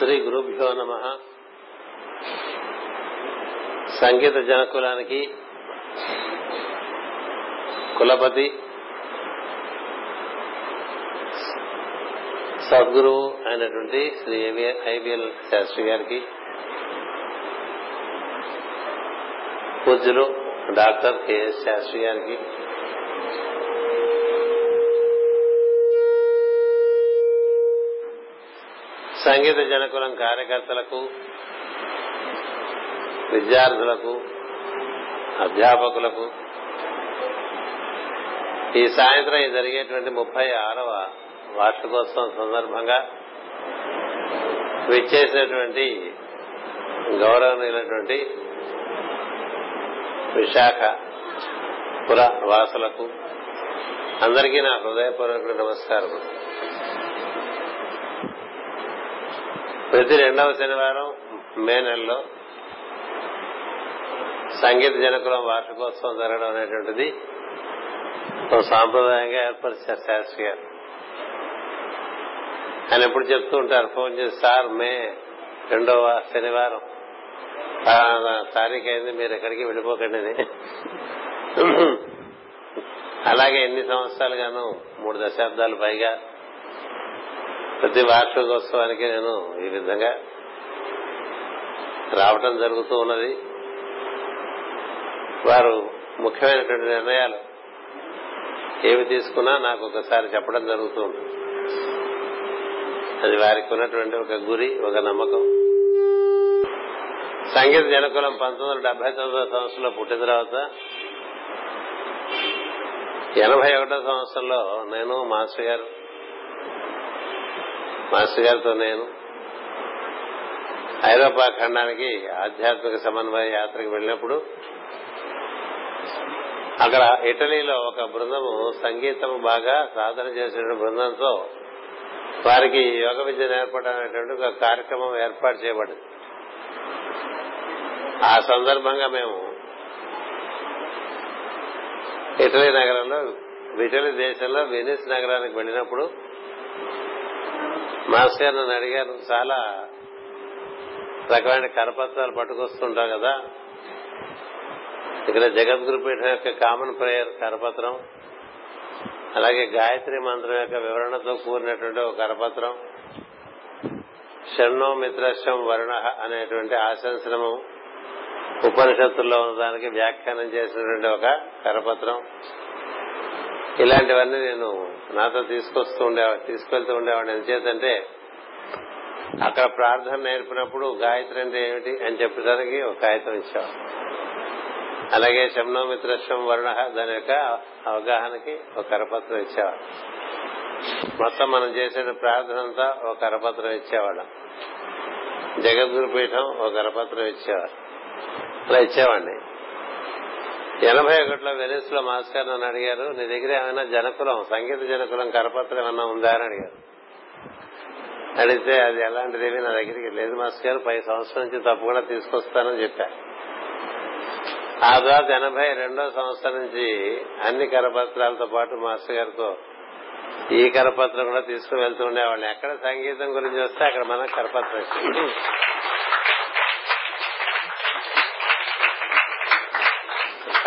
శ్రీ గురుభ్యో నమ. సంగీత జనకులానికి కులపతి సద్గురువు అయినటువంటి శ్రీ ఐబిఎల్ శాస్త్రి గారికి పూజ్యులు డాక్టర్ కెఎస్ శాస్త్రి గారికి సంగీత జనకులం కార్యకర్తలకు విద్యార్థులకు అధ్యాపకులకు ఈ సాయంత్రం జరిగేటువంటి ముప్పై ఆరవ వార్షికోత్సవం సందర్భంగా విచ్చేసినటువంటి గౌరవనీయులైనటువంటి విశాఖ పుర వాసులకు అందరికీ నా హృదయపూర్వక నమస్కారం ప్రతి రెండవ శనివారం మే నెలలో సంగీత జనకులం వార్షికోత్సవం జరగడం అనేటువంటిది సాంప్రదాయంగా ఏర్పరిచారు శాస్త్రి గారు. ఆయన ఎప్పుడు చెప్తూ ఉంటారు ఫోన్ చేసి సార్ మే రెండవ శనివారం. తారీఖు అయింది మీరు ఎక్కడికి వెళ్ళిపోకండి అలాగే ఎన్ని సంవత్సరాలుగాను మూడు దశాబ్దాలు పైగా ప్రతి వార్షికోత్సవానికి నేను ఈ విధంగా రావటం జరుగుతూ ఉన్నది. వారు ముఖ్యమైనటువంటి నిర్ణయాలు ఏమి తీసుకున్నా నాకు ఒకసారి చెప్పడం జరుగుతూ ఉంటుంది. అది వారికి ఉన్నటువంటి ఒక గురి ఒక నమ్మకం. సంగీత జనకులం పంతొమ్మిది వందల డెబ్బై తొమ్మిదో సంవత్సరంలో పుట్టిన తర్వాత ఎనభై ఒకటో సంవత్సరంలో నేను మాస్టర్ గారు మాస్టర్ గారితో నేను ఐరోపా ఖండానికి ఆధ్యాత్మిక సమన్వయ యాత్రకు వెళ్ళినప్పుడు అక్కడ ఇటలీలో ఒక బృందము సంగీతం బాగా సాధన చేసిన బృందంతో వారికి యోగ విద్య నేర్పడం అనేటువంటి ఒక కార్యక్రమం ఏర్పాటు చేయబడింది. ఆ సందర్భంగా మేము ఇటలీ నగరంలో ఇటలీ దేశంలో వెనిస్ నగరానికి వెళ్ళినప్పుడు మాస్టర్ గారు నన్ను అడిగారు చాలా రకమైన కరపత్రాలు పట్టుకొస్తుంటాం కదా. ఇక్కడ జగద్గురు పీఠం యొక్క కామన్ ప్రేయర్ కరపత్రం అలాగే గాయత్రి మంత్రం యొక్క వివరణతో కూడినటువంటి ఒక కరపత్రం షణ్ణో మిత్రశం వరుణ అనేటువంటి ఆశంసనము ఉపనిషత్తుల్లో ఉన్నదానికి వ్యాఖ్యానం చేసినటువంటి ఒక కరపత్రం ఇలాంటివన్నీ నేను నాతో తీసుకొస్తూ ఉండేవాడు తీసుకెళ్తూ ఉండేవాడిని. ఎంచేతంటే అక్కడ ప్రార్థన నేర్పినప్పుడు గాయత్రి అంటే ఏమిటి అని చెప్పడానికి ఒక కాగితం ఇచ్చేవాడు. అలాగే శమ్నోమిత్రశం వరుణ దాని యొక్క అవగాహనకి ఒక కరపత్రం ఇచ్చేవాడు. మొత్తం మనం చేసిన ప్రార్థన అంతా ఒక కరపత్రం ఇచ్చేవాళ్ళం. జగద్గురు పీఠం ఒక కరపత్రం ఇచ్చేవారు. అలా ఇచ్చేవాడిని. ఎనభై ఒకటిలో వెనిస్లో మాస్టర్ నన్ను అడిగారు నీ దగ్గర ఏమైనా జనకులం సంగీత జనకులం కరపత్రం ఏమన్నా ఉందా? అని అడిగారు. అడిగితే అది ఎలాంటిదేమి నా దగ్గరికి లేదు మాస్టర్ గారు పై సంవత్సరం నుంచి తప్పకుండా తీసుకొస్తానని చెప్పారు ఆ తర్వాత ఎనభై రెండో సంవత్సరం నుంచి అన్ని కరపత్రాలతో పాటు మాస్టర్ గారితో ఈ కరపత్రం కూడా తీసుకుని వెళ్తూ ఉండేవాళ్ళని. ఎక్కడ సంగీతం గురించి వస్తే అక్కడ మనం కరపత్రం.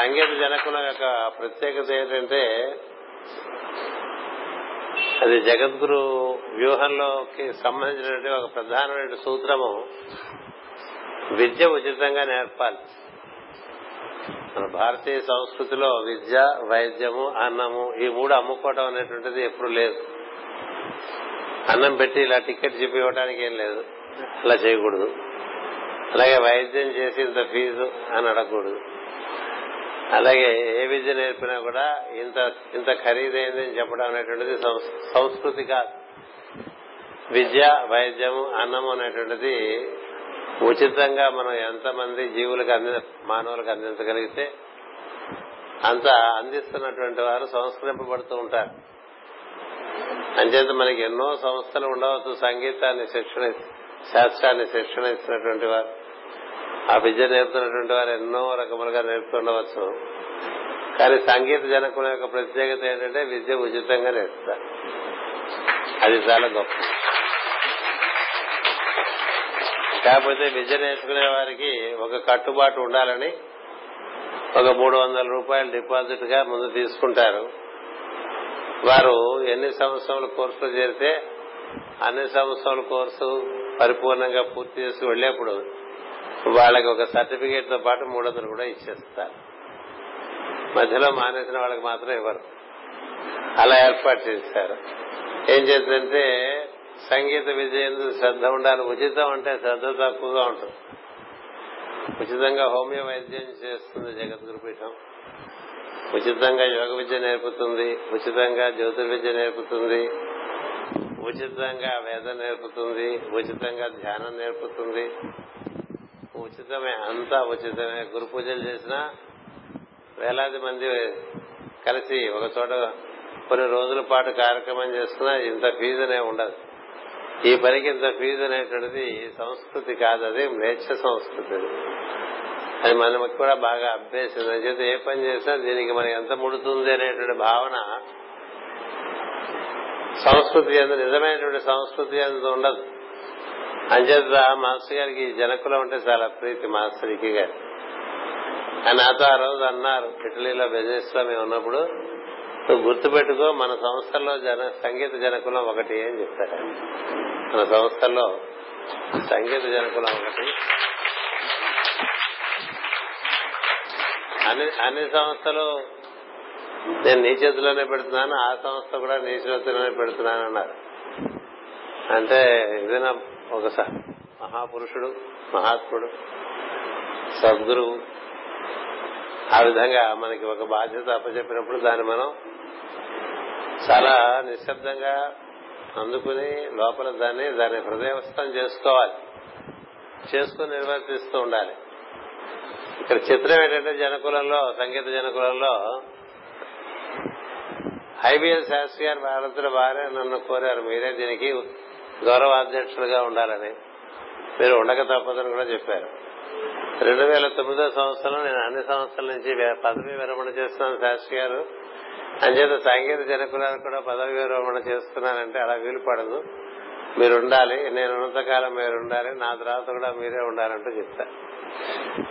సంగీత జనకుల యొక్క ప్రత్యేకత ఏంటంటే అది జగద్గురు వ్యూహంలోకి సంబంధించినటువంటి ఒక ప్రధానమైన సూత్రము. విద్య ఉచితంగా నేర్పాలి. మన భారతీయ సంస్కృతిలో విద్య వైద్యము అన్నము ఈ మూడు అమ్ముకోవటం అనేటువంటిది ఎప్పుడు లేదు. అన్నం పెట్టి ఇలా టికెట్ చెప్పి ఇవ్వడానికి ఏం లేదు. అలా చేయకూడదు. అలాగే వైద్యం చేసి ఇంత ఫీజు అని అడగకూడదు. అలాగే ఏ విద్య నేర్పినా కూడా ఇంత ఇంత ఖరీదైందని చెప్పడం అనేటువంటిది సంస్కృతి కాదు. విద్య వైద్యము అన్నము అనేటువంటిది ఉచితంగా మనం ఎంతమంది జీవులకు అంది మానవులకు అందించగలిగితే అంత అందిస్తున్నటువంటి వారు సంస్కరింపబడుతూ ఉంటారు. అంచేత మనకి ఎన్నో సంస్థలు ఉండవచ్చు. సంగీతాన్ని శిక్షణ శాస్త్రాన్ని శిక్షణ ఇస్తున్నటువంటి వారు. ఆ విద్య నేర్పుతున్నటువంటి వారు ఎన్నో రకములుగా నేర్పుతుండవచ్చు కానీ సంగీత జనకుల యొక్క ప్రత్యేకత ఏంటంటే విద్య ఉచితంగా నేర్పుతారు. అది చాలా గొప్ప. కాకపోతే విద్య నేర్చుకునే వారికి ఒక కట్టుబాటు ఉండాలని ఒక మూడు వందల రూపాయలు డిపాజిట్గా ముందు తీసుకుంటారు. వారు ఎన్ని సంవత్సరాల కోర్సులు చేరితే అన్ని సంవత్సరాల కోర్సు పరిపూర్ణంగా పూర్తి చేసి వెళ్ళేప్పుడు వాళ్ళకి ఒక సర్టిఫికేట్తో పాటు మూడు వందలు కూడా ఇచ్చేస్తారు. మధ్యలో మానేసిన వాళ్ళకి మాత్రం ఇవ్వరు. అలా ఏర్పాటు చేశారు. ఏం చేద్దంటే సంగీత విద్య ఎందు శ్రద్ధ ఉండాలి. ఉచితం అంటే శ్రద్ధ తక్కువగా ఉంటుంది. ఉచితంగా హోమియో వైద్యం చేస్తుంది జగద్గురుపీఠం. ఉచితంగా యోగ విద్య నేర్పుతుంది. ఉచితంగా జ్యోతిర్విద్య నేర్పుతుంది. ఉచితంగా వేదం నేర్పుతుంది. ఉచితంగా ధ్యానం నేర్పుతుంది. ఉచితమే అంతా ఉచితమే. గురు పూజలు చేసినా వేలాది మంది కలిసి ఒక చోట కొన్ని రోజుల పాటు కార్యక్రమం చేసుకున్నా ఇంత ఫీజు అనే ఉండదు. ఈ పనికి ఇంత ఫీజు అనేటువంటిది సంస్కృతి కాదు. అది మ్లేచ్ఛ సంస్కృతి అది. అది మనకి కూడా బాగా అభ్యసింది చేత ఏ పని చేసినా దీనికి మనకి ఎంత ముడుతుంది అనేటువంటి భావన సంస్కృతి అందు నిజమైనటువంటి సంస్కృతి అందు ఉండదు. అంచేత మాస్టర్ గారికి జనకులం అంటే చాలా ప్రీతి మాస్టర్కి గారు. ఆయన నాతో ఆ రోజు అన్నారు ఇటలీలో బిజినెస్లో మేము ఉన్నప్పుడు నువ్వు గుర్తుపెట్టుకో మన సంస్థల్లో జన సంగీత జనకులం ఒకటి అని చెప్తారు మన సంస్థల్లో సంగీత జనకులం ఒకటి. అన్ని అన్ని సంస్థలు నేను నీ చేతిలోనే పెడుతున్నాను ఆ సంస్థ కూడా నీ చేతిలోనే పెడుతున్నాను అన్నారు. అంటే ఏదైనా ఒక మహాపురుషుడు మహాత్ముడు సద్గురువు ఆ విధంగా మనకి ఒక బాధ్యత అప్పచెప్పినప్పుడు దాన్ని మనం చాలా నిశ్శబ్దంగా అందుకుని లోపల దాన్ని దాన్ని హృదయస్థం చేసుకోవాలి. చేసుకుని నిర్వర్తిస్తూ ఉండాలి. ఇక్కడ చిత్రం ఏంటంటే జనకులంలో సంగీత జనకులంలో ఐబిఎల్ శాస్త్రి గారు భారతుల వారే నన్ను కోరారు. మీరే దీనికి గౌరవ అధ్యక్షులుగా ఉండాలని మీరు ఉండక తప్పదని కూడా చెప్పారు. రెండు వేల తొమ్మిదో సంవత్సరం నేను అన్ని సంవత్సరాల నుంచి పదవీ పదవి విరమణ చేస్తున్నాను శాస్త్రి గారు. అంచేత సంగీత జనకులాలు కూడా పదవి విరమణ చేస్తున్నానంటే అలా వీలు పడదు మీరు ఉండాలి నేను ఉన్నంతకాలం మీరు ఉండాలి నా తర్వాత కూడా మీరే ఉండాలంటూ చెప్తా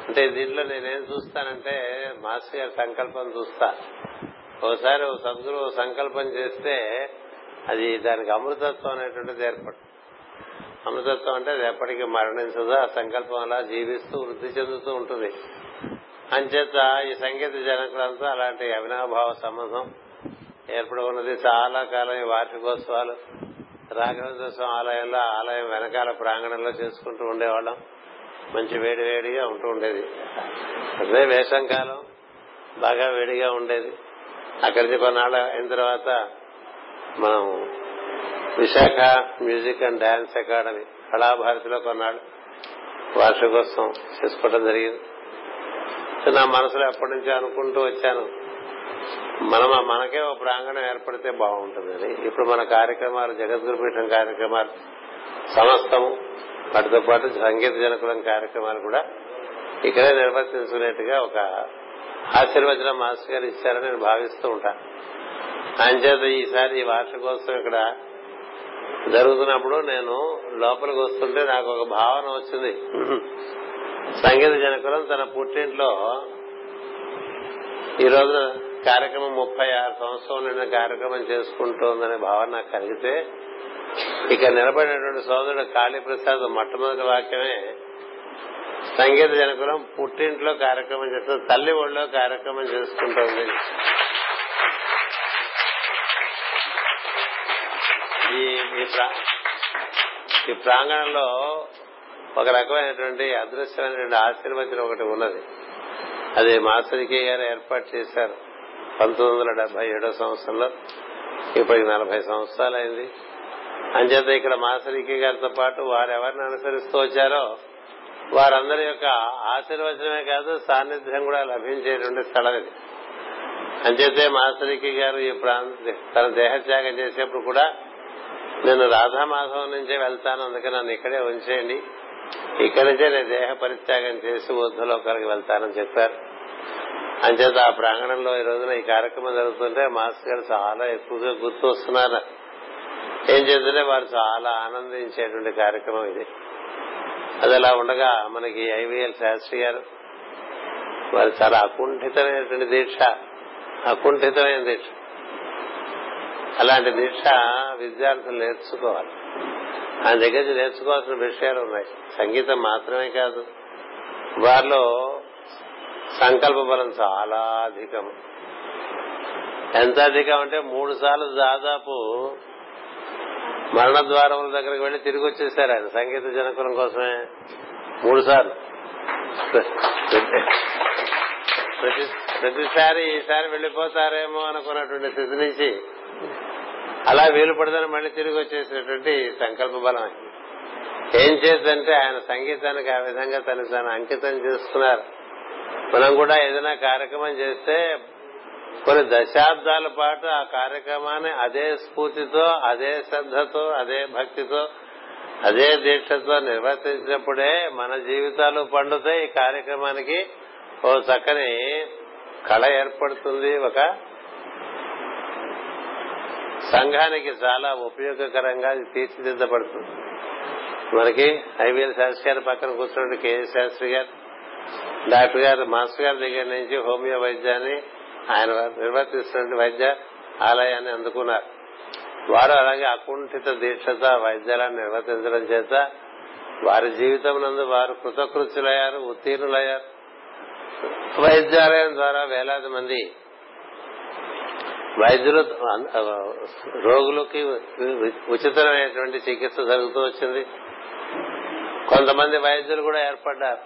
అంటే దీంట్లో నేనేం చూస్తానంటే మాస్టర్ గారి సంకల్పం చూస్తా. ఓసారి ఓ సద్గురు సంకల్పం చేస్తే అది దానికి అమృతత్వం అనేటువంటిది ఏర్పడు అమృతత్వం అంటే అది ఎప్పటికీ మరణించదు ఆ సంకల్పం అలా జీవిస్తూ వృద్ధి చెందుతూ ఉంటుంది. అంచేత ఈ సంగీత జనకులంతా అలాంటి అవినాభావ సంబంధం ఏర్పడి ఉన్నది చాలా కాలం ఈ వార్షికోత్సవాలు రాఘవేంద్ర స్వామి ఆలయంలో ఆలయం వెనకాల ప్రాంగణంలో చేసుకుంటూ ఉండేవాళ్ళం. మంచి వేడి వేడిగా ఉంటూ ఉండేది. అదే వేషం కాలం బాగా వేడిగా ఉండేది. అక్కడికి కొన్నాళ్ళు అయిన తర్వాత మనం Visakha music and dance academy కళాభారతిలో కొన్నాళ్ళు. వార్షికోత్సవం చేసుకోవడం జరిగింది. నా మనసులో ఎప్పటి నుంచో అనుకుంటూ వచ్చాను మనం మనకే ఒక ప్రాంగణం ఏర్పడితే బాగుంటుందని. ఇప్పుడు మన కార్యక్రమాలు జగద్గురుపీఠం కార్యక్రమాలు సమస్తము వాటితో పాటు సంగీత జనకులం కార్యక్రమాలు కూడా ఇక్కడే నిర్వర్తించుకునేట్టుగా ఒక ఆశీర్వచనం మాస్టర్ గారు ఇచ్చారని నేను భావిస్తూ ఉంటాను. అంచేత ఈసారి ఈ వార్షికోత్సవం ఇక్కడ జరుగుతున్నప్పుడు నేను లోపలికి వస్తుంటే నాకు ఒక భావన వచ్చింది. సంగీత జనకులం తన పుట్టింట్లో ఈ రోజు కార్యక్రమం ముప్పై ఆరు సంవత్సరం నిన్న కార్యక్రమం చేసుకుంటోందనే భావన నాకు కలిగితే ఇక నిలబడినటువంటి సోదరుడు కాళీప్రసాద్ మొట్టమొదటి వాక్యమే సంగీత జనకులం పుట్టింట్లో కార్యక్రమం చేస్తుంది తల్లి ఒళ్ళో కార్యక్రమం చేసుకుంటోంది. ఈ ఈ ప్రాంగణంలో ఒక రకమైనటువంటి అదృశ్యమైనటువంటి ఆశీర్వచనం ఒకటి ఉన్నది. అది మాసరికి గారు ఏర్పాటు చేశారు పంతొమ్మిది వందల డెబ్బై ఏడో సంవత్సరంలో. ఇప్పటికి నలభై సంవత్సరాలు అయింది అంచేత ఇక్కడ మాసరికి గారితో పాటు వారు ఎవరిని అనుసరిస్తూ వచ్చారో వారందరి యొక్క ఆశీర్వచనమే కాదు సాన్నిధ్యం కూడా లభించేటువంటి స్థలం ఇది. అంచేతే మాసరికి గారు ఈ ప్రాంత తన దేహత్యాగం చేసేప్పుడు కూడా నేను రాధామాధవం నుంచే వెళ్తాను అందుకని నన్ను ఇక్కడే ఉంచేయండి. ఇక్కడి నుంచే నేను దేహ పరిత్యాగం చేసి ఊర్ధలోకాలకు వెళ్తానని చెప్పారు. అంచేత ఆ ప్రాంగణంలో ఈ రోజున ఈ కార్యక్రమం జరుగుతుంటే మాస్టర్ గారు చాలా ఎక్కువగా గుర్తు వస్తున్నారు. ఏం చేస్తుంటే వారు చాలా ఆనందించేటువంటి కార్యక్రమం ఇది. అది అలా ఉండగా మనకి ఐవీఎల్ శాస్త్రి గారు వారు చాలా అకుంఠితమైనటువంటి దీక్ష అకుంఠితమైన దీక్ష. అలాంటి దీక్ష విద్యార్థులు నేర్చుకోవాలి. ఆయన దగ్గర నుంచి నేర్చుకోవాల్సిన విషయాలు ఉన్నాయి. సంగీతం మాత్రమే కాదు వారిలో సంకల్ప బలం చాలా అధికం. ఎంత అధికం అంటే మూడు సార్లు దాదాపు మరణ ద్వారముల దగ్గరకు వెళ్ళి తిరిగి వచ్చేసారు ఆయన. సంగీత జనకులం కోసమే మూడు సార్లు. ప్రతి ప్రతిసారి ఈసారి వెళ్ళిపోతారేమో అనుకున్నటువంటి స్థితి నుంచి అలా వీలు పడదని మళ్ళీ తిరిగి వచ్చేసినటువంటి సంకల్ప బలం ఏం చేద్దంటే ఆయన సంగీతానికి ఆ విధంగా తను తను అంకితం చేసుకున్నారు. మనం కూడా ఏదైనా కార్యక్రమం చేస్తే కొన్ని దశాబ్దాల పాటు ఆ కార్యక్రమాన్ని అదే స్ఫూర్తితో అదే శ్రద్ధతో అదే భక్తితో అదే దీక్షతో నిర్వర్తించినప్పుడే మన జీవితాలు పండుతాయి ఈ కార్యక్రమానికి. ఓ చక్కని కళ ఏర్పడుతుంది ఒక సంఘానికి చాలా ఉపయోగకరంగా అది తీర్చిదిద్దబడుతుంది. మనకి ఐవీఎల్ శాస్త్రి గారి పక్కన కూర్చున్నట్టు కేఎస్ శాస్త్రి గారు డాక్టర్ గారు మాస్టర్ గారి దగ్గర నుంచి హోమియో వైద్యాన్ని ఆయన నిర్వర్తిస్తున్న వైద్య ఆలయాన్ని అందుకున్నారు. వారు అలాగే అకుంఠిత దీక్షత వైద్యాలను నిర్వర్తించడం చేత వారి జీవితం నందు వారు కృతకృత్యులయ్యారు ఉత్తీర్ణులయ్యారు. వైద్యాలయం ద్వారా వేలాది మంది వైద్యులు రోగులకి ఉచితమైనటువంటి చికిత్స జరుగుతూ వచ్చింది. కొంతమంది వైద్యులు కూడా ఏర్పడ్డారు.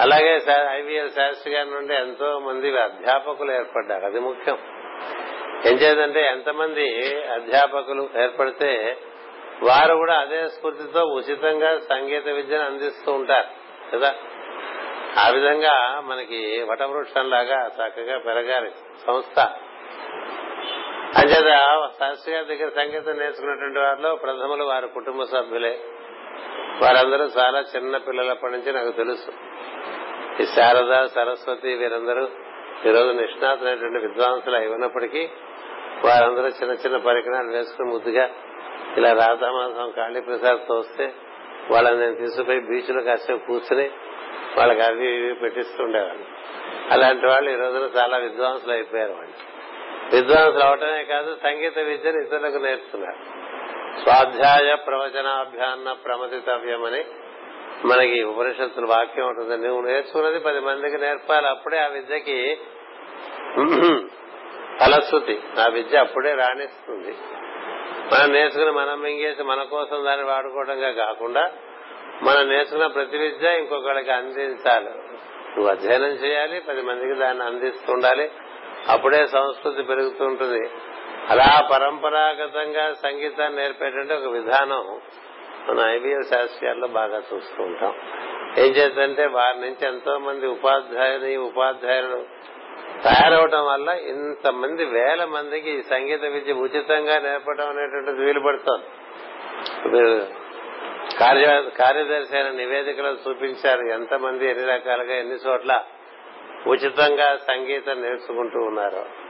అలాగే ఐవీఎల్ శాస్త్రి గారి నుండి ఎంతో మంది అధ్యాపకులు ఏర్పడ్డారు. అది ముఖ్యం. ఏం చేద్దంటే ఎంతమంది అధ్యాపకులు ఏర్పడితే వారు కూడా అదే స్ఫూర్తితో ఉచితంగా సంగీత విద్యను అందిస్తూ ఉంటారు. కదా? ఆ విధంగా మనకి వటవృక్షంలాగా చక్కగా పెరగాలి. సంస్థ అంచేత శాస్త్రి గారి దగ్గర సంగీతం నేర్చుకున్నటువంటి వారిలో ప్రథములు వారి కుటుంబ సభ్యులే. వారందరూ చాలా చిన్న పిల్లలప్పటి నుంచి నాకు తెలుసు. ఈ శారద సరస్వతి వీరందరూ ఈరోజు నిష్ణాతులైనటువంటి విద్వాంసులు అయి ఉన్నప్పటికీ వారందరూ చిన్న చిన్న పరికరాలు వేసుకుని ముద్దుగా ఇలా రాధామాసం కాళీప్రసాద్ తోస్తే వాళ్ళని నేను తీసుకుపోయి బీచ్లో కాసేపు కూర్చుని వాళ్ళకి అవి ఇవి పెట్టిస్తుండేవాడిని అలాంటి వాళ్ళు ఈ రోజున చాలా విద్వాంసులు అయిపోయారు వాళ్ళు. విద్వాంసులు అవటమే కాదు సంగీత విద్యను ఇతరులకు నేర్చుకున్నారు. స్వాధ్యాయ ప్రవచనాభ్యాన్న ప్రమతితవ్యమని మనకి ఉపనిషత్తుల వాక్యం ఉంటుంది. నువ్వు నేర్చుకున్నది పది మందికి నేర్పాలి అప్పుడే ఆ విద్యకి ఫలశ్రుతి. ఆ విద్య అప్పుడే రాణిస్తుంది. మనం నేర్చుకుని మనం మింగేసి మన కోసం దాన్ని వాడుకోవడంగా కాకుండా మనం నేర్చుకున్న ప్రతి విద్య ఇంకొకళ్ళకి అందించాలి. నువ్వు అధ్యయనం చేయాలి పది మందికి దాన్ని అందిస్తుండాలి. అప్పుడే సంస్కృతి పెరుగుతుంటుంది అలా పరంపరాగతంగా సంగీతాన్ని నేర్పేటువంటి ఒక విధానం మన ఐవీఎల్ శాస్త్రీయాల్లో బాగా చూస్తూ ఉంటాం. ఏం చేద్దంటే వారి నుంచి ఎంతో మంది ఉపాధ్యాయుని ఉపాధ్యాయులు తయారవటం వల్ల ఇంతమంది వేల మందికి సంగీత విద్య ఉచితంగా నేర్పడం అనేటువంటిది వీలు పడుతోంది. మీరు కార్య కార్యదర్శి అయిన నివేదికలో చూపించారు ఎంతమంది ఎన్ని రకాలుగా ఎన్ని చోట్ల ఉచితంగా సంగీతం నేర్చుకుంటూ ఉన్నారు.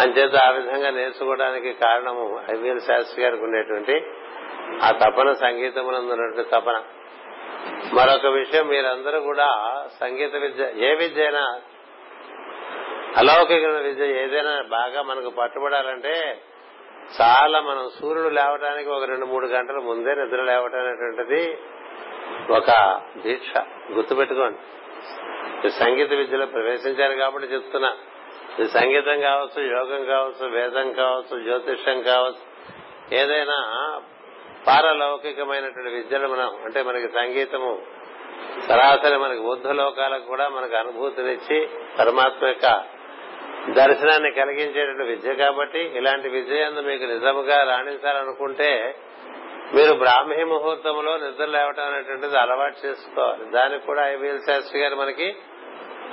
అంచేత ఆ విధంగా నేర్చుకోవడానికి కారణము ఐవీఎల్ శాస్త్రి గారికి ఉండేటువంటి ఆ తపన సంగీతమునందున్నటువంటి తపన. మరొక విషయం మీరందరూ కూడా సంగీత విద్య ఏ విద్య అయినా అలౌకిక విద్య ఏదైనా బాగా మనకు పట్టుబడాలంటే చాలా మనం సూర్యుడు లేవడానికి ఒక రెండు మూడు గంటల ముందే నిద్ర లేవటం అనేటువంటిది ఒక దీక్ష గుర్తుపెట్టుకోండి. సంగీత విద్యలో ప్రవేశించారు కాబట్టి చెప్తున్నా. ఇది సంగీతం కావచ్చు యోగం కావచ్చు వేదం కావచ్చు జ్యోతిష్యం కావచ్చు ఏదైనా పారలౌకికమైనటువంటి విద్యలు మనం అంటే మనకి సంగీతము సరాసరి మనకి బుద్ధ లోకాలకు కూడా మనకు అనుభూతినిచ్చి పరమాత్మ యొక్క దర్శనాన్ని కలిగించేటువంటి విద్య కాబట్టి ఇలాంటి విద్య మీకు నిజముగా రాణించాలనుకుంటే మీరు బ్రాహ్మీ ముహూర్తంలో నిద్ర లేవటం అనేటువంటిది అలవాటు చేసుకోవాలి. దానికి కూడా ఐవీఎల్ శాస్త్రి గారు మనకి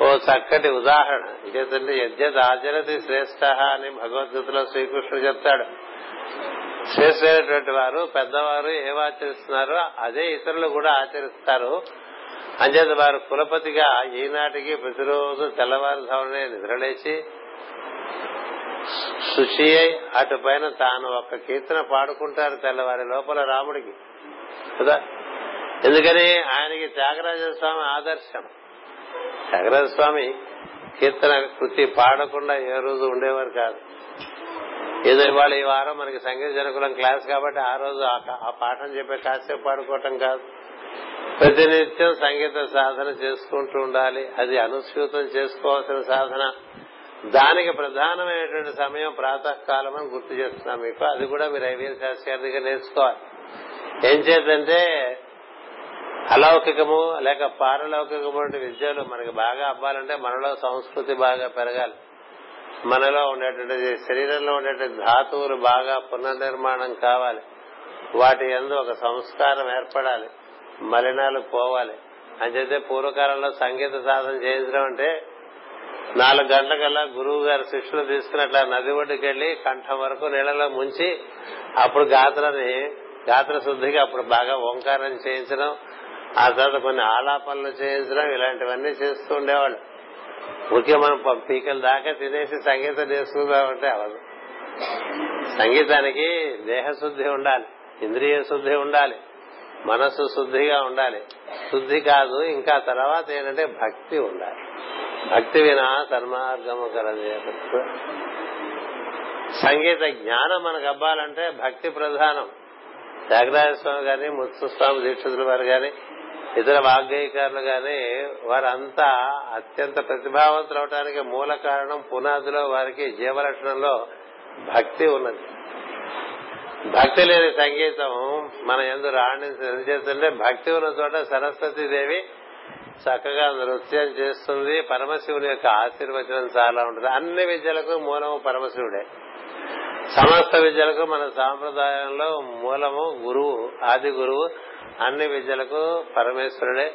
ఓ చక్కటి ఉదాహరణ. ఇంకేంటంటే యజ్ఞత్ ఆచరతి శ్రేష్ట అని భగవద్గీతలో శ్రీకృష్ణుడు చెప్తాడు. శ్రేష్ఠమైనటువంటి వారు పెద్దవారు ఏం ఆచరిస్తున్నారో అదే ఇతరులు కూడా ఆచరిస్తారు. అంచేత వారు కులపతిగా ఈనాటికి ప్రతిరోజు తెల్లవారుధామనే నిద్రలేచి శుచి అయి అటు పైన తాను ఒక కీర్తన పాడుకుంటారు తెల్లవారి లోపల రాముడికి. కదా? ఎందుకని? ఆయనకి త్యాగరాజ స్వామి ఆదర్శం. త్యాగరాజ స్వామి కీర్తన కృతి పాడకుండా ఏ రోజు ఉండేవారు కాదు. ఏదో ఇవాళ ఈ వారం మనకి సంగీత జనకులం క్లాస్ కాబట్టి ఆ రోజు ఆ పాఠం చెప్పే కాసేపు పాడుకోవటం కాదు. ప్రతినిత్యం సంగీత సాధన చేసుకుంటూ ఉండాలి. అది అనుస్యూతం చేసుకోవాల్సిన సాధన. దానికి ప్రధానమైనటువంటి సమయం ప్రాతకాలం అని గుర్తు చేస్తున్నాం మీకు. అది కూడా మీరు ఐవీఎల్ శాస్త్రి గారి దగ్గర నేర్చుకోవాలి. ఏం చేద్దంటే అలౌకికము లేక పారలౌకికము విద్యలు మనకి బాగా అవ్వాలంటే మనలో సంస్కృతి బాగా పెరగాలి. మనలో ఉండేటువంటి శరీరంలో ఉండేటువంటి ధాతువులు బాగా పునర్నిర్మాణం కావాలి. వాటి ఎందు ఒక సంస్కారం ఏర్పడాలి. మలినాలు పోవాలి. అంచేతే పూర్వకాలంలో సంగీత సాధన చేయించడం అంటే నాలుగు గంటలకల్లా గురువు గారి శిష్యులు తీసుకున్నట్ల నది ఒడ్డుకి వెళ్ళి కంఠం వరకు నీళ్ళలో ముంచి అప్పుడు గాత్రని గాత్ర శుద్ధికి అప్పుడు బాగా ఓంకారం చేయించడం ఆ తర్వాత కొన్ని ఆలాపనలు చేయించడం ఇలాంటివన్నీ చేస్తూ ఉండేవాళ్ళు. ముఖ్యం మనం పీకల దాకా తినేసి సంగీతం చేసుకుందామంటే అవదు. సంగీతానికి దేహశుద్ధి ఉండాలి ఇంద్రియ శుద్ధి ఉండాలి మనస్సు శుద్ధిగా ఉండాలి. శుద్ధి కాదు ఇంకా తర్వాత ఏంటంటే భక్తి ఉండాలి. భక్తి వినా సన్మార్గము కలది సంగీత జ్ఞానం మనకు అవ్వాలంటే భక్తి ప్రధానం. త్యాగరాజ స్వామి గాని ముత్తుస్వామి దీక్షితుల వారు గాని ఇతర వాగ్గేయకారులు గాని వారంతా అత్యంత ప్రతిభావంతులు అవటానికి మూల కారణం పునాదిలో వారికి జీవలక్షణంలో భక్తి ఉన్నది. భక్తి లేని సంగీతం మన ఎందు రాణించేస్తుంటే భక్తి ఉన్న చోట సరస్వతి దేవి చక్కగా నృత్యం చేస్తుంది. పరమశివుని యొక్క ఆశీర్వచనం చాలా ఉంటుంది. అన్ని విద్యలకు మూలము పరమశివుడే. సమస్త విద్యలకు మన సాంప్రదాయంలో మూలము గురువు ఆది గురువు అన్ని విద్యలకు పరమేశ్వరుడే.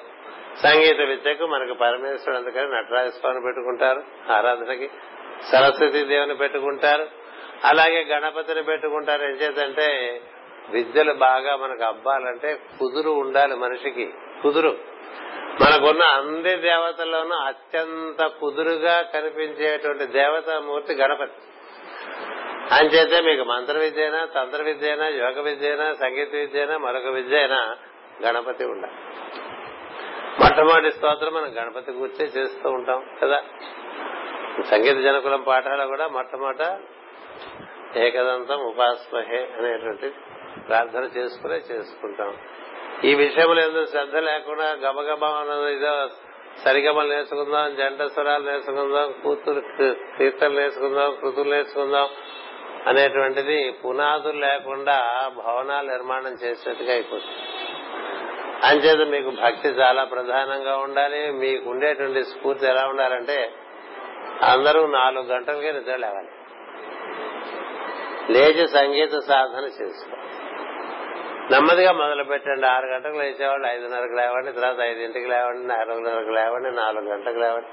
సంగీత విద్యకు మనకు పరమేశ్వరుడు అందుకని నటరాజ స్వామిని పెట్టుకుంటారు ఆరాధనకి. సరస్వతి దేవుని పెట్టుకుంటారు అలాగే గణపతిని పెట్టుకుంటారు. ఏం చేతంటే విద్యలు బాగా మనకు అబ్బాలంటే కుదురు ఉండాలి మనిషికి. కుదురు. మనకున్న అన్ని దేవతల్లోనూ అత్యంత కుదురుగా కనిపించేటువంటి దేవతామూర్తి గణపతి. అంచేతే మీకు మంత్ర విద్య తంత్ర విద్య అయినా యోగ విద్య అయినా సంగీత విద్య అయినా మరొక విద్య అయినా గణపతి ఉండాలి. మొట్టమొదటి స్తోత్రం మనం గణపతి కూర్చే చేస్తూ ఉంటాం కదా. సంగీత జనకులం పాఠాలు కూడా మొట్టమొదట ఏకదంతం ఉపాస్మహే అనేటువంటి ప్రార్థన చేసుకునే చేసుకుంటాం. ఈ విషయంలో ఎందుకు శ్రద్ధ లేకుండా గబగబా ఇదో సరిగమలు నేర్చుకుందాం జంట స్వరాలు నేర్చుకుందాం కూతురు కీర్తనలు నేర్చుకుందాం కృతులు నేర్చుకుందాం అనేటువంటిది పునాదులు లేకుండా భవనాలు నిర్మాణం చేసినట్టుగా అయిపోతుంది. అంచేత మీకు భక్తి చాలా ప్రధానంగా ఉండాలి. మీకు ఉండేటువంటి స్ఫూర్తి ఎలా ఉండాలంటే అందరూ నాలుగు గంటలకే నిద్ర లేవాలి. లేచి సంగీత సాధన చేసుకోవాలి. నెమ్మదిగా మొదలు పెట్టండి. ఆరు గంటలకు లేచేవాళ్ళు ఐదున్నరకు లేవండి తర్వాత ఐదింటికి లేవండి నాలుగున్నరకు లేవండి నాలుగు గంటలకు లేవండి.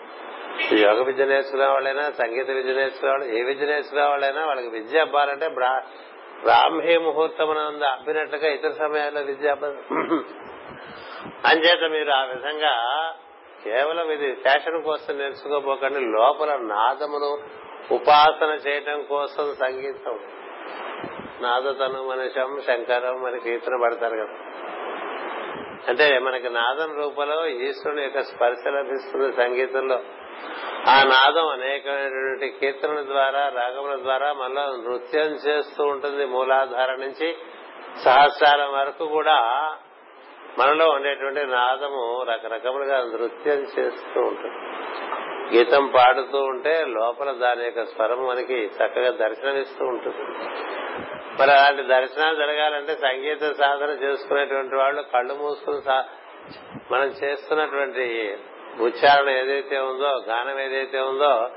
యోగ విద్య నేర్చుకునే వాళ్ళైనా సంగీత విద్య నేర్చుకునే వాళ్ళు ఏ విద్య నేర్చుకునే వాళ్ళైనా వాళ్ళకి విద్య అవ్వాలంటే బ్రాహ్మీ ముహూర్తం అబ్బినట్లుగా ఇతర సమయాల్లో విద్య అబ్బదు అంచేత మీరు ఆ విధంగా కేవలం ఇది ఫ్యాషన్ కోసం నేర్చుకోపోకండి లోపల నాదమును ఉపాసన చేయటం కోసం సంగీతం. నాదతను మనిషం శంకరం మన కీర్తన పడతారు కదా. అంటే మనకి నాదం రూపంలో ఈశ్వరుని యొక్క స్పర్శ లభిస్తుంది సంగీతంలో ఆ నాదం అనేకమైనటువంటి కీర్తనల ద్వారా రాగముల ద్వారా మనలో నృత్యం చేస్తూ ఉంటుంది మూలాధార నుంచి. సహస్రాల వరకు కూడా మనలో ఉండేటువంటి నాదము రకరకములుగా నృత్యం చేస్తూ ఉంటుంది. గీతం పాడుతూ ఉంటే లోపల దాని యొక్క స్వరం మనకి చక్కగా దర్శనమిస్తూ ఉంటుంది. మరి అలాంటి దర్శనాలు జరగాలంటే సంగీత సాధన చేసుకునేటువంటి వాళ్ళు కళ్ళు మూసుకుని మనం చేస్తున్నటువంటి ఉచ్చారణ ఏదైతే ఉందో గానం ఏదైతే ఉందో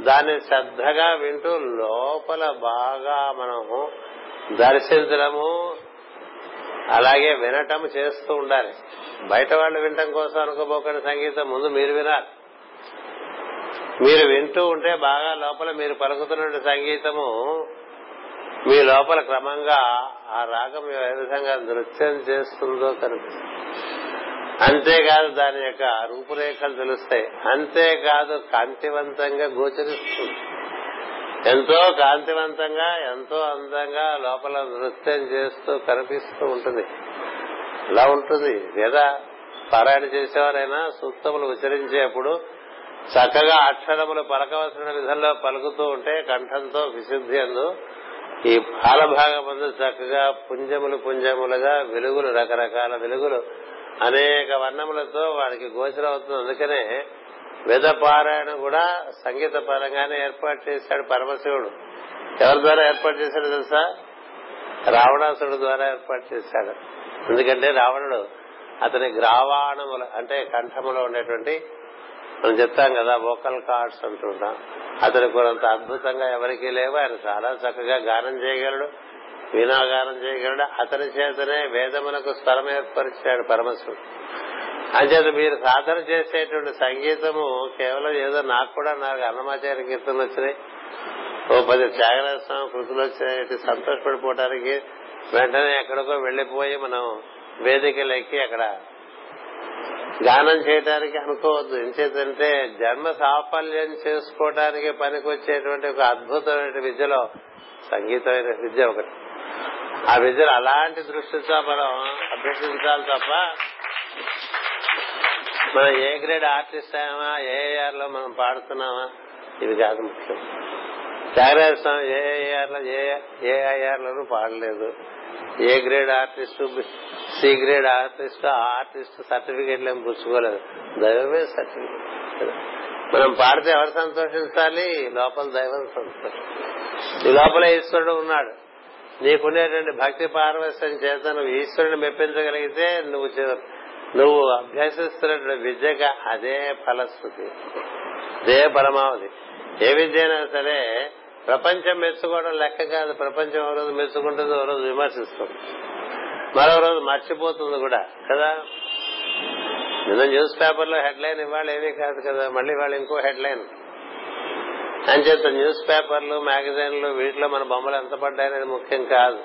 దాన్ని శ్రద్ధగా వింటూ లోపల బాగా మనము దర్శించడము అలాగే వినటం చేస్తూ ఉండాలి. బయట వాళ్ళు వినటం కోసం అనుకోబోకని సంగీతం ముందు మీరు వినాలి. మీరు వింటూ ఉంటే బాగా లోపల మీరు పలుకుతున్న సంగీతము మీ లోపల క్రమంగా ఆ రాగం ఏ విధంగా నృత్యం చేస్తుందో కనిపిస్తుంది. అంతేకాదు దాని యొక్క రూపురేఖలు తెలుస్తాయి. అంతేకాదు కాంతివంతంగా గోచరిస్తుంది. ఎంతో కాంతివంతంగా ఎంతో అందంగా లోపల నృత్యం చేస్తూ కనిపిస్తూ ఉంటుంది. ఇలా ఉంటుంది. లేదా పారాయణ చేసేవారైనా సూక్తములు ఉచ్చరించేప్పుడు చక్కగా అక్షరములు పలకవలసిన విధంలో పలుకుతూ ఉంటే కంఠంతో విశుద్ధి అందు ఈ బాలభాగమందు చక్కగా పుంజములు పుంజములుగా వెలుగులు రకరకాల వెలుగులు అనేక వర్ణములతో వాడికి గోచరం అవుతుంది. అందుకనే వేద పారాయణ కూడా సంగీత పరంగానే ఏర్పాటు చేశాడు పరమశివుడు. ఎవరి ద్వారా ఏర్పాటు చేశాడు తెలుసా? రావణాసుడు ద్వారా ఏర్పాటు చేశాడు. ఎందుకంటే రావణుడు అతని గ్రావాణములు అంటే కంఠములో ఉండేటువంటి మనం చెప్తాం కదా వోకల్ కార్డ్స్ అంటుంటాం అతని కొంత అద్భుతంగా ఎవరికీ లేవు ఆయన చాలా చక్కగా గానం చేయగలడు వీణాగానం చేయగలడు. అతని చేతనే వేదమునకు స్వరం ఏర్పరిచాడు పరమశివుడు. అంచేత మీరు సాధన చేసేటువంటి సంగీతము కేవలం ఏదో నాకు కూడా నాకు అన్నమాచార్య కీర్తనలు వచ్చినాయి ఓ పది త్యాగరాజస్వామి కృతులు వచ్చినాయి సంతోషపడిపోవటానికి వెంటనే ఎక్కడికో వెళ్ళిపోయి మనం వేదికలు ఎక్కి అక్కడ గానం చేయడానికి అనుకోవద్దు. ఎంచేతంటే జన్మ సాఫల్యం చేసుకోవడానికి పనికొచ్చేటువంటి ఒక అద్భుతమైన విద్యలో సంగీతమైన విద్య ఒకటి. ఆ విద్యను అలాంటి దృష్టితో మనం అభ్యసించాలి తప్ప మనం ఏ గ్రేడ్ ఆర్టిస్ట్ అయినా ఏ ఏఆర్లో మనం పాడుతున్నామా? ఇది కాదు ముఖ్యం. త్యాగరాజ స్వామి ఏఆర్లో ఏ ఐఆర్ లోనూ పాడలేదు. A grade artist C grade artist ఆ ఆర్టిస్ట్ సర్టిఫికేట్లు ఏం పుచ్చుకోలేదు. దైవమే సర్టిఫికేట్. మనం పాడితే ఎవరు సంతోషించాలి? లోపల దైవం సంతోషం ఈ లోపల ఈశ్వరుడు ఉన్నాడు. నీకునేటువంటి భక్తి పారవశ్యం చేత నువ్వు ఈశ్వరుని మెప్పించగలిగితే నువ్వు నువ్వు అభ్యసిస్తున్నటువంటి విద్యగా అదే ఫలశ్రుతి. అదే పరమావధి. ఏ విద్య అయినా సరే ప్రపంచం మెచ్చుకోవడం లెక్క కాదు. ప్రపంచం ఒక రోజు మెచ్చుకుంటుంది ఒక రోజు విమర్శిస్తుంది మరో రోజు మర్చిపోతుంది కూడా కదా? నిన్న న్యూస్ పేపర్లో హెడ్ లైన్ ఇవాళ ఏమీ కాదు కదా? మళ్ళీ వాళ్ళు ఇంకో హెడ్ లైన్ అంచేత న్యూస్ పేపర్లు మ్యాగజైన్లు వీటిలో మన బొమ్మలు ఎంత పడ్డాయనేది ముఖ్యం కాదు.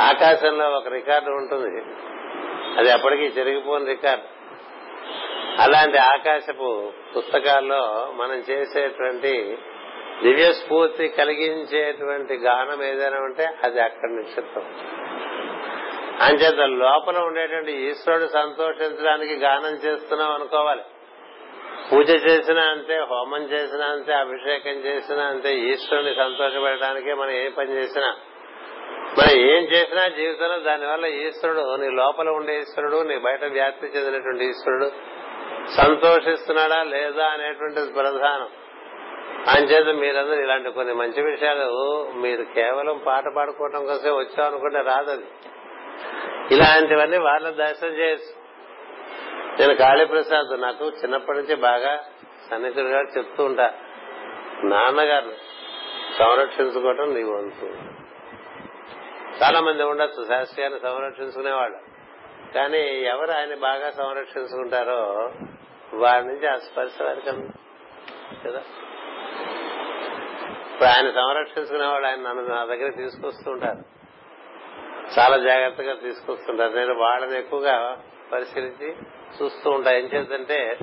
ఆకాశంలో ఒక రికార్డు ఉంటుంది. అది అప్పటికి చెరిగిపోని రికార్డు. అలాంటి ఆకాశపు పుస్తకాల్లో మనం చేసేటువంటి దివ్య స్ఫూర్తి కలిగించేటువంటి గానం ఏదైనా ఉంటే అది అక్కడ నిక్షిప్తం అంచేత లోపల ఉండేటువంటి ఈశ్వరుడు సంతోషించడానికి గానం చేస్తున్నాం అనుకోవాలి. పూజ చేసినా అంతే హోమం చేసినా అంతే అభిషేకం చేసినా అంతే ఈశ్వరుని సంతోషపెట్టడానికే మనం ఏ పని చేసినా. మనం ఏం చేసినా జీవితంలో దానివల్ల ఈశ్వరుడు నీ లోపల ఉండే ఈశ్వరుడు నీ బయట వ్యాప్తి చెందినటువంటి ఈశ్వరుడు సంతోషిస్తున్నాడా లేదా అనేటువంటిది ప్రధానం. అంచేత మీరందరూ ఇలాంటి కొన్ని మంచి విషయాలు మీరు కేవలం పాట పాడుకోవటం కోసం వచ్చాం అనుకుంటే రాదది ఇలాంటివన్నీ వాళ్ళ దర్శనం చేయొచ్చు. నేను కాళీప్రసాద్ నాకు చిన్నప్పటి నుంచి బాగా సన్నిహితుడు గారు చెప్తూ ఉంటా నాన్నగారు సంరక్షించుకోవటం నీ వంతు. చాలా మంది ఉండొచ్చు శాస్త్రీయాన్ని సంరక్షించుకునేవాళ్ళు. కానీ ఎవరు ఆయన బాగా సంరక్షించుకుంటారో వారి నుంచి ఆ స్పర్శ వారికి కదా? ఇప్పుడు ఆయన సంరక్షించుకునేవాడు ఆయన నన్ను నా దగ్గర తీసుకొస్తూ ఉంటారు చాలా జాగ్రత్తగా తీసుకొస్తుంటారు. నేను వాళ్ళని ఎక్కువగా పరిశీలించి చూస్తూ ఉంటా. ఏం చేద్దంటే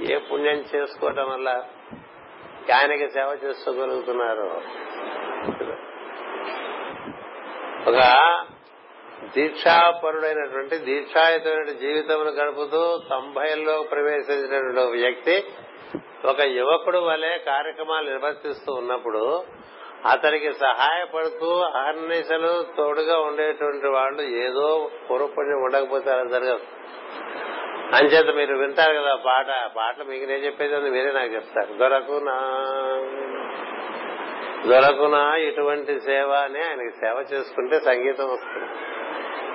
ఏ పుణ్యం చేసుకోవటం వల్ల ఆయనకి సేవ చేసుకోగలుగుతున్నారు? ఒక దీక్షాపరుడైనటువంటి దీక్షాయుతమైన జీవితమును గడుపుతూ తొంభైల్లో ప్రవేశించినటువంటి వ్యక్తి ఒక యువకుడు వలె కార్యక్రమాలు నిర్వర్తిస్తూ ఉన్నప్పుడు అతనికి సహాయపడుతూ అహర్నిశలు తోడుగా ఉండేటువంటి వాళ్ళు ఏదో పూర్వపుణ్యం ఉండకపోతే అలా జరగదు. అంచేత మీరు వింటారు కదా పాట పాటలు మీకు నేను చెప్పేది మీరే నాకు చెప్తారు. దొరకునా దొరకునా ఇటువంటి సేవ అని ఆయనకి సేవ చేసుకుంటే సంగీతం వస్తుంది.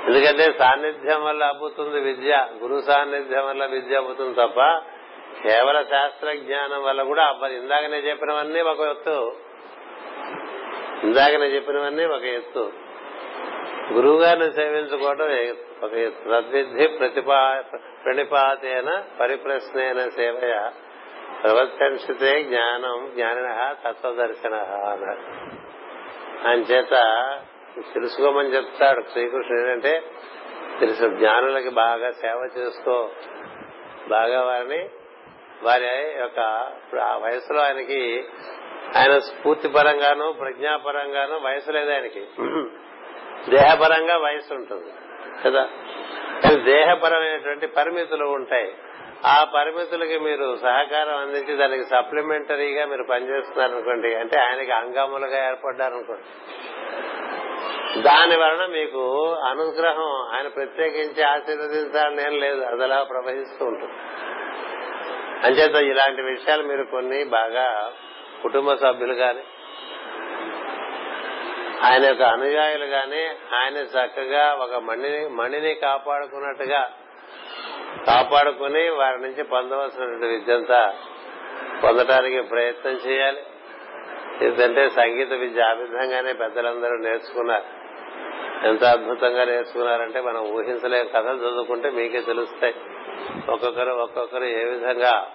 ఎందుకంటే సాన్నిధ్యం వల్ల అబ్బుతుంది విద్య గురు సాన్నిధ్యం వల్ల విద్య అబ్బుతుంది తప్ప కేవల శాస్త్ర జ్ఞానం వల్ల కూడా అబ్బది ఇందాక నేను చెప్పినవన్నీ ఒక ఎత్తు. ఇందాక నేను చెప్పినవన్నీ ఒక ఎత్తు. గురువు గారిని సేవించుకోవడం ఒక ఎత్తు. తద్విద్ధి ప్రతిపా ప్రణిపాతేన పరిప్రశ్నేన సేవయ ప్రవర్తించితే జ్ఞానం జ్ఞానిన తత్వదర్శన అన్నారు. ఆయన చేత తెలుసుకోమని చెప్తాడు శ్రీకృష్ణుడు ఏంటంటే తెలుసు జ్ఞానులకి బాగా సేవ చేసుకో. బాగా వారిని వారి యొక్క ఇప్పుడు ఆ వయసులో ఆయనకి ఆయన స్ఫూర్తి పరంగాను ప్రజ్ఞాపరంగాను వయసు లేదు ఆయనకి. దేహపరంగా వయసు ఉంటుంది. కదా? కానీ దేహపరమైనటువంటి పరిమితులు ఉంటాయి. ఆ పరిమితులకి మీరు సహకారం అందించి దానికి సప్లిమెంటరీగా మీరు పనిచేస్తున్నారనుకోండి అంటే ఆయనకి అంగములుగా ఏర్పడ్డారనుకోండి. దాని వలన మీకు అనుగ్రహం ఆయన ప్రత్యేకించి ఆశీర్వదించాలని ఏం లేదు. అది అలా ప్రవహిస్తూ ఉంటుంది. అంచేత ఇలాంటి విషయాలు మీరు కొన్ని బాగా కుటుంబ సభ్యులు గాని ఆయన యొక్క అనుయాయులు గాని ఆయన చక్కగా ఒక మణిని మణిని కాపాడుకున్నట్టుగా కాపాడుకుని వారి నుంచి పొందవలసినటువంటి విద్యంతా పొందటానికి ప్రయత్నం చేయాలి. ఎందుకంటే సంగీత విద్య ఆ విధంగానే పెద్దలందరూ నేర్చుకున్నారు. ఎంత అద్భుతంగా నేర్చుకున్నారంటే మనం ఊహించలే కథలు చదువుకుంటే మీకే తెలుస్తాయి. ఒక్కొక్కరు ఒక్కొక్కరు ఏ విధంగా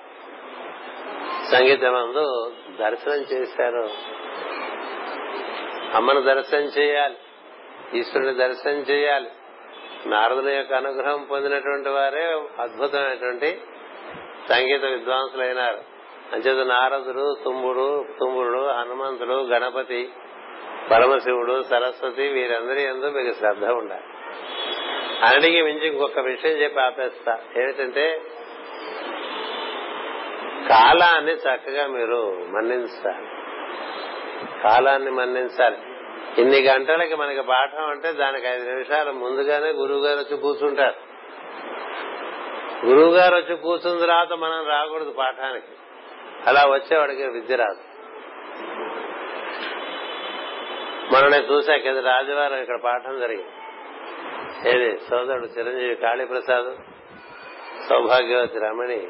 సంగీతం అందు దర్శనం చేశారు. అమ్మను దర్శనం చేయాలి ఈశ్వరుని దర్శనం చేయాలి. నారదుని యొక్క అనుగ్రహం పొందినటువంటి వారే అద్భుతమైనటువంటి సంగీత విద్వాంసులైనారు. అంచేత నారదుడు తుంబుడు తుమ్ముడు హనుమంతుడు గణపతి పరమశివుడు సరస్వతి వీరందరి ఎందు మీకు శ్రద్ధ ఉండాలి. అన్నిటికి మించి ఇంకొక విషయం చెప్పి ఆపేస్తా. ఏమిటంటే కాలాన్ని చక్కగా మీరు మన్నించాలి. కాలాన్ని మన్నించాలి. ఇన్ని గంటలకి మనకి పాఠం అంటే దానికి ఐదు నిమిషాలు ముందుగానే గురువు గారు వచ్చి కూర్చుంటారు. గురువు గారు వచ్చి కూర్చున్న తర్వాత మనం రాకూడదు పాఠానికి. అలా వచ్చేవాడికి విద్య రాదు. మనం చూసా కింద రాజవారం ఇక్కడ పాఠం జరిగింది. ఏది? సోదరుడు చిరంజీవి కాళీప్రసాద్ సౌభాగ్యవతి రమణి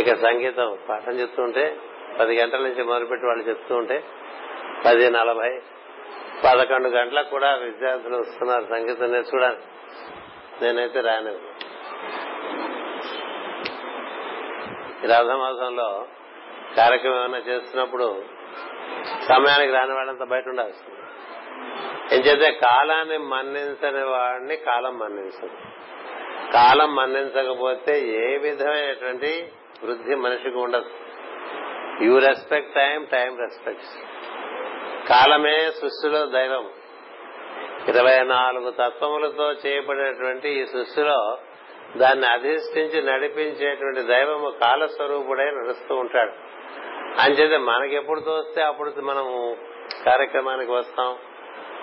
ఇక సంగీతం పాఠం చెప్తుంటే పది గంటల నుంచి మొదలుపెట్టి వాళ్ళు చెప్తూ ఉంటే పది నలభై పదకొండు గంటలకు కూడా విద్యార్థులు వస్తున్నారు సంగీతం నేర్చుకోవడానికి. నేనైతే రాను. ఈ రాధమాసంలో కార్యక్రమం ఏమైనా చేస్తున్నప్పుడు సమయానికి రాని వాళ్ళంతా బయట ఉండాల్సింది. ఎంచేతే కాలాన్ని మన్నించని వాడిని కాలం మన్నించదు. కాలం మన్నించకపోతే ఏ విధమైనటువంటి వృద్ధి మనిషికి ఉండదు. You respect time time respects కాలమే సృష్టిలో దైవం. ఇరవై నాలుగు తత్వములతో చేయబడినటువంటి ఈ సృష్టిలో దాన్ని అధిష్ఠించి నడిపించేటువంటి దైవము కాలస్వరూపుడై నడుస్తూ ఉంటాడు. అంచేతే మనకి ఎప్పుడు తోస్తే అప్పుడు మనం కార్యక్రమానికి వస్తాం.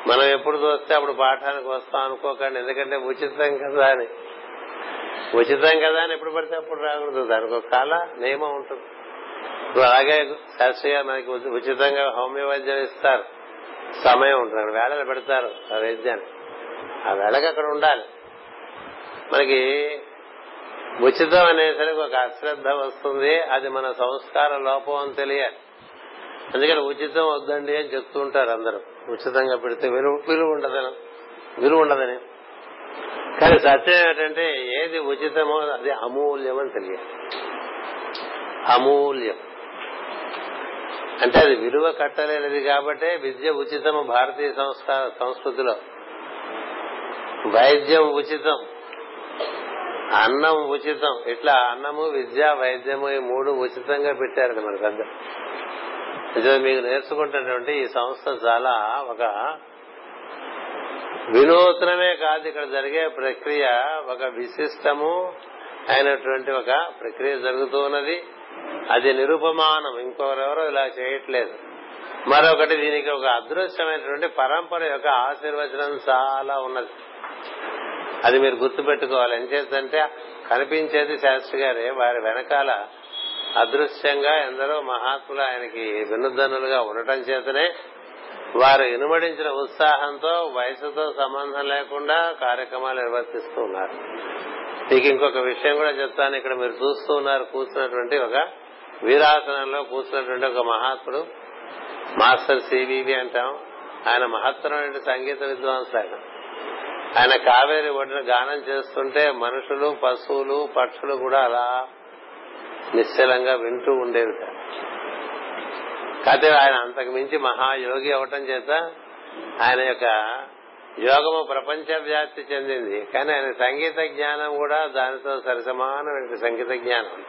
మనం ఎప్పుడు చూస్తే అప్పుడు పాఠానికి వస్తాం అనుకోకండి ఎందుకంటే ఉచితం కదా అని. ఉచితం కదా అని ఎప్పుడు పడితే అప్పుడు రాకూడదు. దానికి ఒక కాల నియమం ఉంటుంది. ఇప్పుడు అలాగే శాస్త్రీయ మనకి ఉచితంగా హోమియో వైద్యం ఇస్తారు. సమయం ఉంటుంది. వేళలు పెడతారు ఆ వైద్యాన్ని. ఆ వేళకి అక్కడ ఉండాలి. మనకి ఉచితం అనేసరికి ఒక అశ్రద్ధ వస్తుంది. అది మన సంస్కార లోపం అని తెలియాలి. అందుకని ఉచితం వద్దండి అని చెప్తూ ఉంటారు అందరూ. ఉచితంగా పెడితే విలువ విలువ ఉండదని విలువ ఉండదని. కానీ సత్యం ఏంటంటే ఏది ఉచితమో అది అమూల్యం అని తెలియాలి. అమూల్యం. అంటే అది విలువ కట్టలేనిది కాబట్టే విద్య ఉచితం భారతీయ సంస్థ సంస్కృతిలో. వైద్యం ఉచితం. అన్నం ఉచితం. ఇట్లా అన్నము విద్య వైద్యము ఈ మూడు ఉచితంగా పెట్టారండి మన పెద్ద మీకు నేర్చుకుంటున్నటువంటి ఈ సంస్థ చాలా ఒక వినూత్నమే కాదు. ఇక్కడ జరిగే ప్రక్రియ ఒక విశిష్టము అయినటువంటి ఒక ప్రక్రియ జరుగుతూ ఉన్నది. అది నిరుపమానం. ఇంకొకరెవరో ఇలా చేయట్లేదు. మరొకటి దీనికి ఒక అదృశ్యమైనటువంటి పరంపర యొక్క ఆశీర్వచనం చాలా ఉన్నది. అది మీరు గుర్తుపెట్టుకోవాలి. ఎంచేతంటే కనిపించేది శాస్త్రి గారే. వారి వెనకాల అదృశ్యంగా ఎందరో మహాత్ములు ఆయనకి వినుద్దనులుగా ఉండటం చేతనే వారు ఇనుమడించిన ఉత్సాహంతో వయసుతో సంబంధం లేకుండా కార్యక్రమాలు నిర్వర్తిస్తూ ఉన్నారు. మీకు ఇంకొక విషయం కూడా చెప్తాను. ఇక్కడ మీరు చూస్తూ ఉన్నారు కూర్చున్నటువంటి ఒక వీరాసనంలో కూర్చున్నటువంటి ఒక మహాత్ముడు. మాస్టర్ సివివి అంటాం. ఆయన మహత్తరమైన సంగీత విద్వాంసులు ఆయన. ఆయన కావేరి ఒడిన గానం చేస్తుంటే మనుషులు పశువులు పక్షులు కూడా అలా నిశ్చలంగా వింటూ ఉండేవి కాకపోతే ఆయన అంతకు మించి మహాయోగి అవటం చేత ఆయన యొక్క యోగము ప్రపంచ వ్యాప్తి చెందింది. కానీ ఆయన సంగీత జ్ఞానం కూడా దానితో సరిసమానమైన సంగీత జ్ఞానం.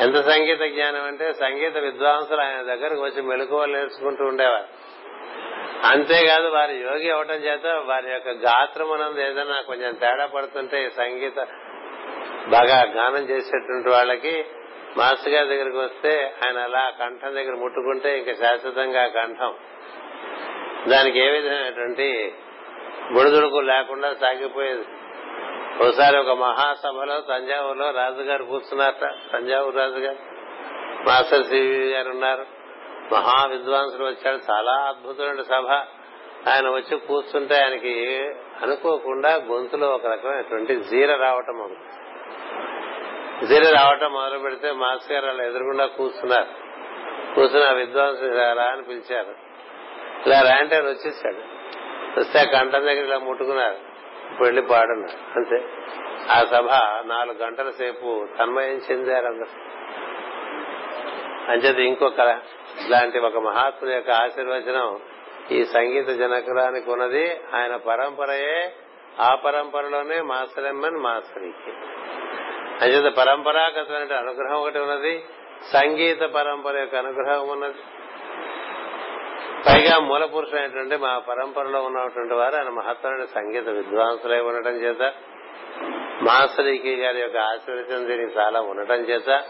ఎంత సంగీత జ్ఞానం అంటే సంగీత విద్వాంసులు ఆయన దగ్గరకు వచ్చి మెలకువలు నేర్చుకుంటూ ఉండేవారు. అంతేకాదు వారి యోగి అవటం చేత వారి యొక్క గాత్రం ఏదైనా కొంచెం తేడా పడుతుంటే ఈ సంగీత బాగా గానం చేసేటువంటి వాళ్ళకి మాస్టర్ గారి దగ్గరికి వస్తే ఆయన అలా కంఠం దగ్గర ముట్టుకుంటే ఇంకా శాశ్వతంగా కంఠం. దానికి ఏ విధమైనటువంటి బుడిదుడుకు లేకుండా సాగిపోయేది. ఒకసారి ఒక మహాసభలో తంజావూరులో రాజుగారు కూర్చున్నారట. తంజావూరు రాజుగారు. మాస్టర్ సివి గారు ఉన్నారు. మహా విద్వాంసులు వచ్చాడు చాలా అద్భుతమైన సభ. ఆయన వచ్చి కూర్చుంటే ఆయనకి అనుకోకుండా గొంతులో ఒక రకమైనటువంటి జీర రావటం మొదలు ఇదే రావటం మొదలు పెడితే మాస్ గారు వాళ్ళు ఎదురుకుండా కూర్చున్నారు. కూర్చుని ఆ విద్వాంసులు రా అని పిలిచారు. ఇలా రా అంటే ఆయన వచ్చేసాడు. వస్తే ఆ కంఠం దగ్గర ఇలా ముట్టుకున్నారు. వెళ్ళి పాడున్నారు. అంతే. ఆ సభ నాలుగు గంటల సేపు తన్మయం చెందారు అందరు. అంచేది ఇంకొక ఇలాంటి ఒక మహాత్ముని యొక్క ఆశీర్వచనం ఈ సంగీత జనకురానికి ఉన్నది. ఆయన పరంపరయే ఆ పరంపరలోనే మాస్టరెమ్మన్ మాస్టరీకి అంచేత పరంపరాగతమైన అనుగ్రహం ఒకటి ఉన్నది. సంగీత పరంపర యొక్క అనుగ్రహం ఉన్నది. పైగా మూల పురుషులైనటువంటి మా పరంపరలో ఉన్నటువంటి వారు ఆయన మహత్తరమైన సంగీత విద్వాంసులై ఉండటం చేత మాసరికి గారి యొక్క ఆశీర్వచనం దీనికి చాలా ఉండటం చేత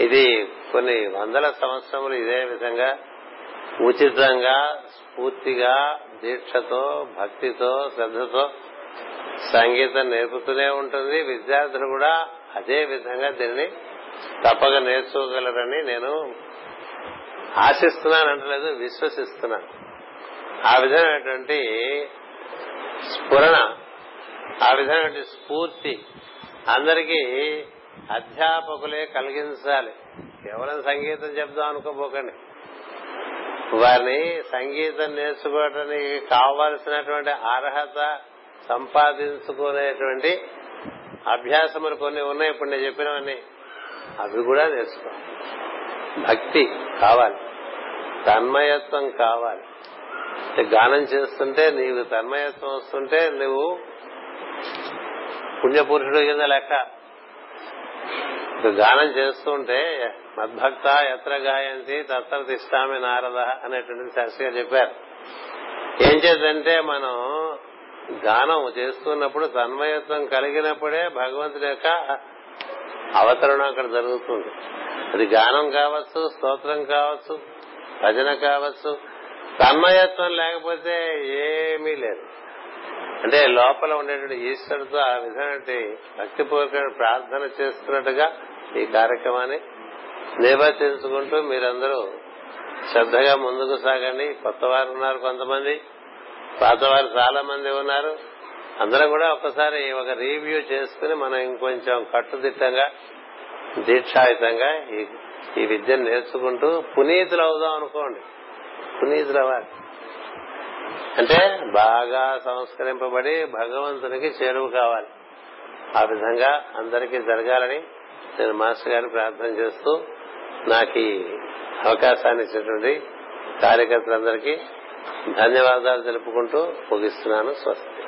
ఇది కొన్ని వందల సంవత్సరములు ఇదే విధంగా ఉచితంగా స్ఫూర్తిగా దీక్షతో భక్తితో శ్రద్ధతో సంగీతం నేర్పుతూనే ఉంటుంది. విద్యార్థులు కూడా అదే విధంగా దీనిని తప్పక నేర్చుకోగలరని నేను ఆశిస్తున్నాను అంటలేదు విశ్వసిస్తున్నాను. ఆ విధమైనటువంటి స్ఫురణ ఆ విధమైనటువంటి స్ఫూర్తి అందరికీ అధ్యాపకులే కలిగించాలి. కేవలం సంగీతం చెప్దాం అనుకోపోకండి. వారిని సంగీతం నేర్చుకోవడానికి కావలసినటువంటి అర్హత సంపాదించుకునేటువంటి అభ్యాసములు కొన్ని ఉన్నాయి ఇప్పుడు నేను చెప్పినవన్నీ. అవి కూడా నేర్చుకో భక్తి కావాలి. తన్మయత్వం కావాలి. గానం చేస్తుంటే నీవు తన్మయత్వం వస్తుంటే నువ్వు పుణ్యపురుషుడు కింద లెక్క. గానం చేస్తుంటే మద్భక్త ఎత్ర గాయంతి తత్ర తిష్టామి నారద అనేటువంటిది శాస్త్రిగా చెప్పారు. ఏం చేద్దంటే మనం గానం చేస్తున్నప్పుడు తన్మయత్వం కలిగినప్పుడే భగవంతుడి యొక్క అవతరణం అక్కడ జరుగుతుంది. అది గానం కావచ్చు స్తోత్రం కావచ్చు భజన కావచ్చు తన్మయత్వం లేకపోతే ఏమీ లేదు. అంటే లోపల ఉండేటువంటి ఈశ్వరుతో ఆ విధమైన భక్తిపూర్వక ప్రార్థన చేస్తున్నట్టుగా ఈ కార్యక్రమాన్ని నిర్వర్తించుకుంటూ మీరందరూ శ్రద్ధగా ముందుకు సాగండి. కొత్త వారు ఉన్నారు కొంతమంది. పాతవారు చాలా మంది ఉన్నారు. అందరం కూడా ఒక్కసారి ఒక రివ్యూ చేసుకుని మనం ఇంకొంచెం కట్టుదిట్టంగా దీక్షాయుతంగా ఈ విద్యను నేర్చుకుంటూ పునీతులు అవుదాం అనుకోండి. పునీతులు అవ్వాలి. అంటే బాగా సంస్కరింపబడి భగవంతునికి చేరువు కావాలి. ఆ విధంగా అందరికీ జరగాలని నేను మాస్టర్ గారిని ప్రార్థన చేస్తూ నాకు ఈ అవకాశాన్ని ఇచ్చినటువంటి కార్యకర్తలందరికీ ధన్యవాదాలు తెలుపుకుంటూ ముగిస్తున్నాను. స్వస్తి.